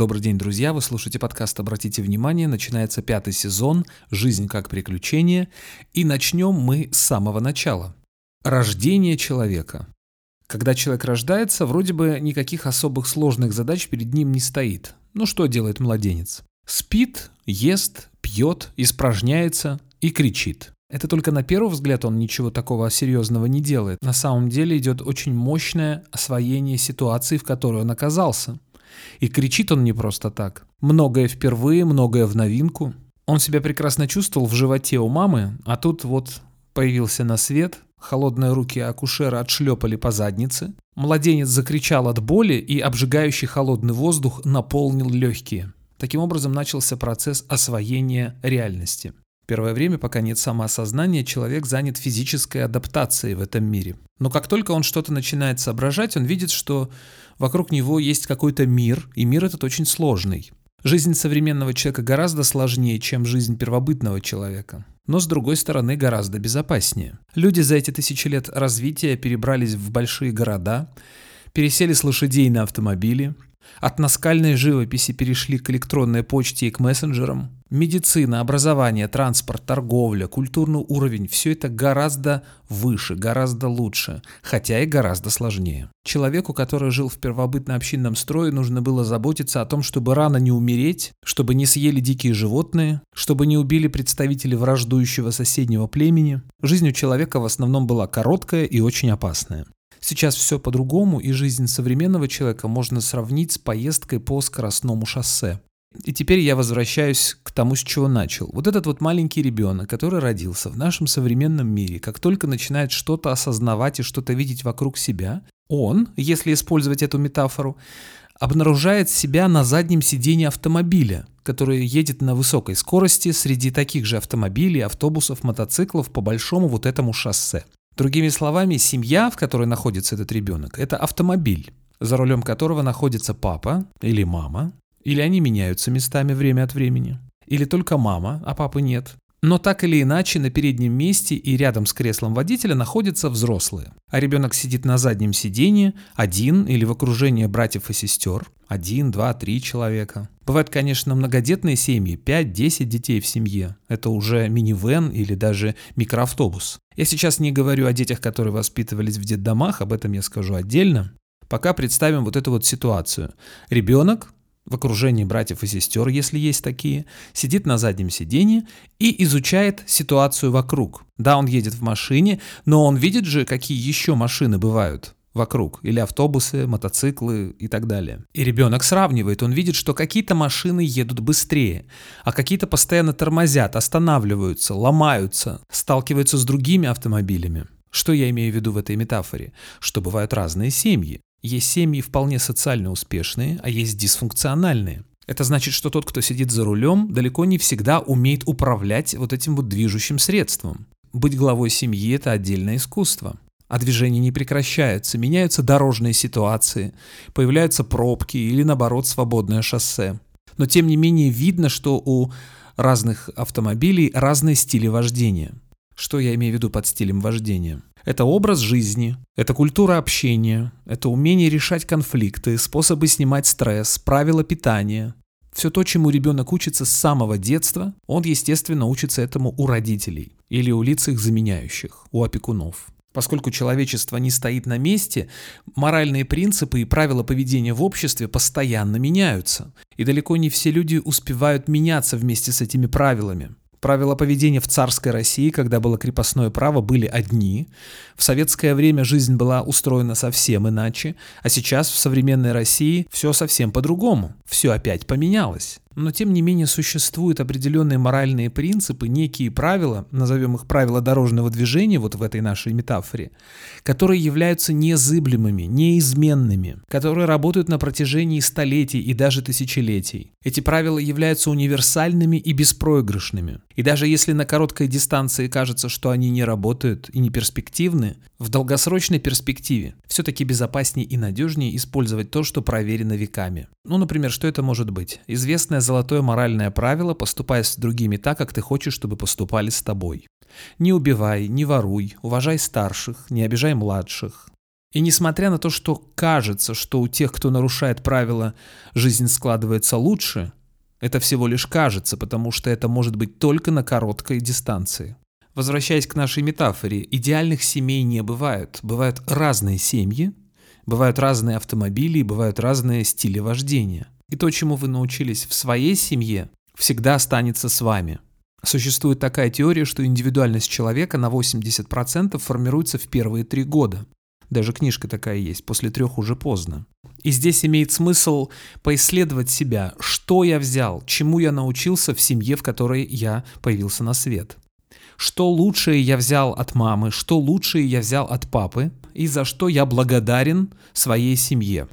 Добрый день, друзья! Вы слушаете подкаст «Обратите внимание». Начинается пятый сезон «Жизнь как приключение». И начнем мы с самого начала. Рождение человека. Когда человек рождается, вроде бы никаких особых сложных задач перед ним не стоит. Ну что делает младенец? Спит, ест, пьет, испражняется и кричит. Это только на первый взгляд он ничего такого серьезного не делает. На самом деле идет очень мощное освоение ситуации, в которой он оказался – и кричит он не просто так. Многое впервые, многое в новинку. Он себя прекрасно чувствовал в животе у мамы, а тут вот появился на свет, холодные руки акушера отшлепали по заднице, младенец закричал от боли, и обжигающий холодный воздух наполнил легкие. Таким образом начался процесс освоения реальности. Первое время, пока нет самоосознания, человек занят физической адаптацией в этом мире. Но как только он что-то начинает соображать, он видит, что вокруг него есть какой-то мир, и мир этот очень сложный. Жизнь современного человека гораздо сложнее, чем жизнь первобытного человека. Но, с другой стороны, гораздо безопаснее. Люди за эти тысячи лет развития перебрались в большие города, пересели с лошадей на автомобили, от наскальной живописи перешли к электронной почте и к мессенджерам. Медицина, образование, транспорт, торговля, культурный уровень – все это гораздо выше, гораздо лучше, хотя и гораздо сложнее. Человеку, который жил в первобытно-общинном строе, нужно было заботиться о том, чтобы рано не умереть, чтобы не съели дикие животные, чтобы не убили представители враждующего соседнего племени. Жизнь у человека в основном была короткая и очень опасная. Сейчас все по-другому, и жизнь современного человека можно сравнить с поездкой по скоростному шоссе. И теперь я возвращаюсь к тому, с чего начал. Вот этот вот маленький ребенок, который родился в нашем современном мире, как только начинает что-то осознавать и что-то видеть вокруг себя, он, если использовать эту метафору, обнаружает себя на заднем сидении автомобиля, который едет на высокой скорости среди таких же автомобилей, автобусов, мотоциклов по большому вот этому шоссе. Другими словами, семья, в которой находится этот ребенок, это автомобиль, за рулем которого находится папа или мама, или они меняются местами время от времени, или только мама, а папы нет. Но так или иначе на переднем месте и рядом с креслом водителя находятся взрослые, а ребенок сидит на заднем сиденье один или в окружении братьев и сестер, один, два, три человека. Бывают, конечно, многодетные семьи, 5-10 детей в семье. Это уже минивэн или даже микроавтобус. Я сейчас не говорю о детях, которые воспитывались в детдомах, об этом я скажу отдельно. Пока представим вот эту вот ситуацию. Ребенок в окружении братьев и сестер, если есть такие, сидит на заднем сиденье и изучает ситуацию вокруг. Да, он едет в машине, но он видит же, какие еще машины бывают вокруг, или автобусы, мотоциклы и так далее. И ребенок сравнивает, он видит, что какие-то машины едут быстрее, а какие-то постоянно тормозят, останавливаются, ломаются, сталкиваются с другими автомобилями. Что я имею в виду в этой метафоре? Что бывают разные семьи. Есть семьи вполне социально успешные, а есть дисфункциональные. Это значит, что тот, кто сидит за рулем, далеко не всегда умеет управлять вот этим вот движущим средством. Быть главой семьи – это отдельное искусство. А движения не прекращаются, меняются дорожные ситуации, появляются пробки или, наоборот, свободное шоссе. Но, тем не менее, видно, что у разных автомобилей разные стили вождения. Что я имею в виду под стилем вождения? Это образ жизни, это культура общения, это умение решать конфликты, способы снимать стресс, правила питания. Все то, чему ребенок учится с самого детства, он, естественно, учится этому у родителей или у лиц их заменяющих, у опекунов. Поскольку человечество не стоит на месте, моральные принципы и правила поведения в обществе постоянно меняются. И далеко не все люди успевают меняться вместе с этими правилами. Правила поведения в царской России, когда было крепостное право, были одни. В советское время жизнь была устроена совсем иначе, а сейчас в современной России все совсем по-другому. Все опять поменялось. Но тем не менее существуют определенные моральные принципы, некие правила, назовем их правила дорожного движения, вот в этой нашей метафоре, которые являются незыблемыми, неизменными, которые работают на протяжении столетий и даже тысячелетий. Эти правила являются универсальными и беспроигрышными. И даже если на короткой дистанции кажется, что они не работают и не перспективны, в долгосрочной перспективе все-таки безопаснее и надежнее использовать то, что проверено веками. Ну, например, что это может быть? Известное золотое моральное правило «поступай с другими так, как ты хочешь, чтобы поступали с тобой». Не убивай, не воруй, уважай старших, не обижай младших. И несмотря на то, что кажется, что у тех, кто нарушает правила, жизнь складывается лучше, это всего лишь кажется, потому что это может быть только на короткой дистанции. Возвращаясь к нашей метафоре, идеальных семей не бывает. Бывают разные семьи, бывают разные автомобили, бывают разные стили вождения. И то, чему вы научились в своей семье, всегда останется с вами. Существует такая теория, что индивидуальность человека на 80% формируется в первые три года. Даже книжка такая есть, после трех уже поздно. И здесь имеет смысл поисследовать себя, что я взял, чему я научился в семье, в которой я появился на свет. Что лучшее я взял от мамы, что лучшее я взял от папы, и за что я благодарен своей семье.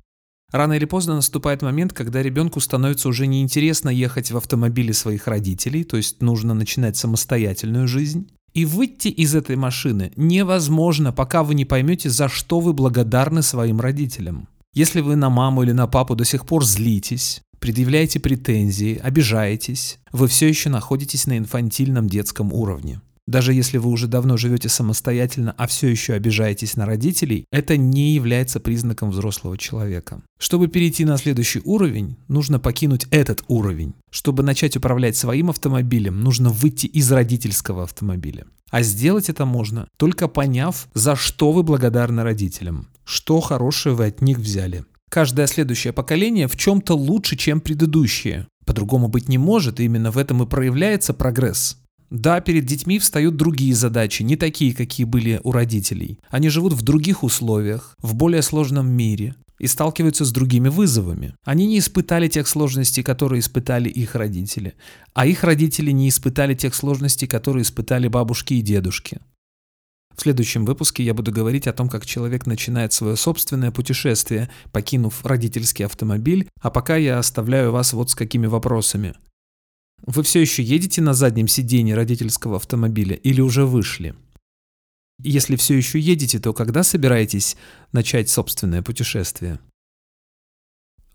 Рано или поздно наступает момент, когда ребенку становится уже неинтересно ехать в автомобиле своих родителей, то есть нужно начинать самостоятельную жизнь. И выйти из этой машины невозможно, пока вы не поймете, за что вы благодарны своим родителям. Если вы на маму или на папу до сих пор злитесь, предъявляете претензии, обижаетесь, вы все еще находитесь на инфантильном детском уровне. Даже если вы уже давно живете самостоятельно, а все еще обижаетесь на родителей, это не является признаком взрослого человека. Чтобы перейти на следующий уровень, нужно покинуть этот уровень. Чтобы начать управлять своим автомобилем, нужно выйти из родительского автомобиля. А сделать это можно, только поняв, за что вы благодарны родителям, что хорошее вы от них взяли. Каждое следующее поколение в чем-то лучше, чем предыдущее. По-другому быть не может, и именно в этом и проявляется прогресс. Да, перед детьми встают другие задачи, не такие, какие были у родителей. Они живут в других условиях, в более сложном мире и сталкиваются с другими вызовами. Они не испытали тех сложностей, которые испытали их родители, а их родители не испытали тех сложностей, которые испытали бабушки и дедушки. В следующем выпуске я буду говорить о том, как человек начинает свое собственное путешествие, покинув родительский автомобиль, а пока я оставляю вас вот с какими вопросами. Вы все еще едете на заднем сиденье родительского автомобиля или уже вышли? Если все еще едете, то когда собираетесь начать собственное путешествие?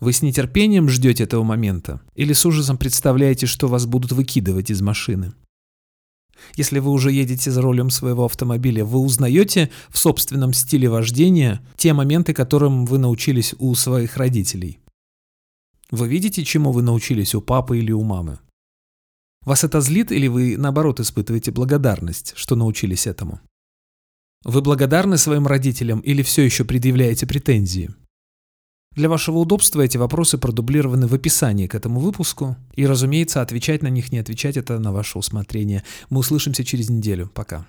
Вы с нетерпением ждете этого момента или с ужасом представляете, что вас будут выкидывать из машины? Если вы уже едете за рулем своего автомобиля, вы узнаете в собственном стиле вождения те моменты, которым вы научились у своих родителей. Вы видите, чему вы научились у папы или у мамы? Вас это злит или вы, наоборот, испытываете благодарность, что научились этому? Вы благодарны своим родителям или все еще предъявляете претензии? Для вашего удобства эти вопросы продублированы в описании к этому выпуску. И, разумеется, отвечать на них, не отвечать – это на ваше усмотрение. Мы услышимся через неделю. Пока.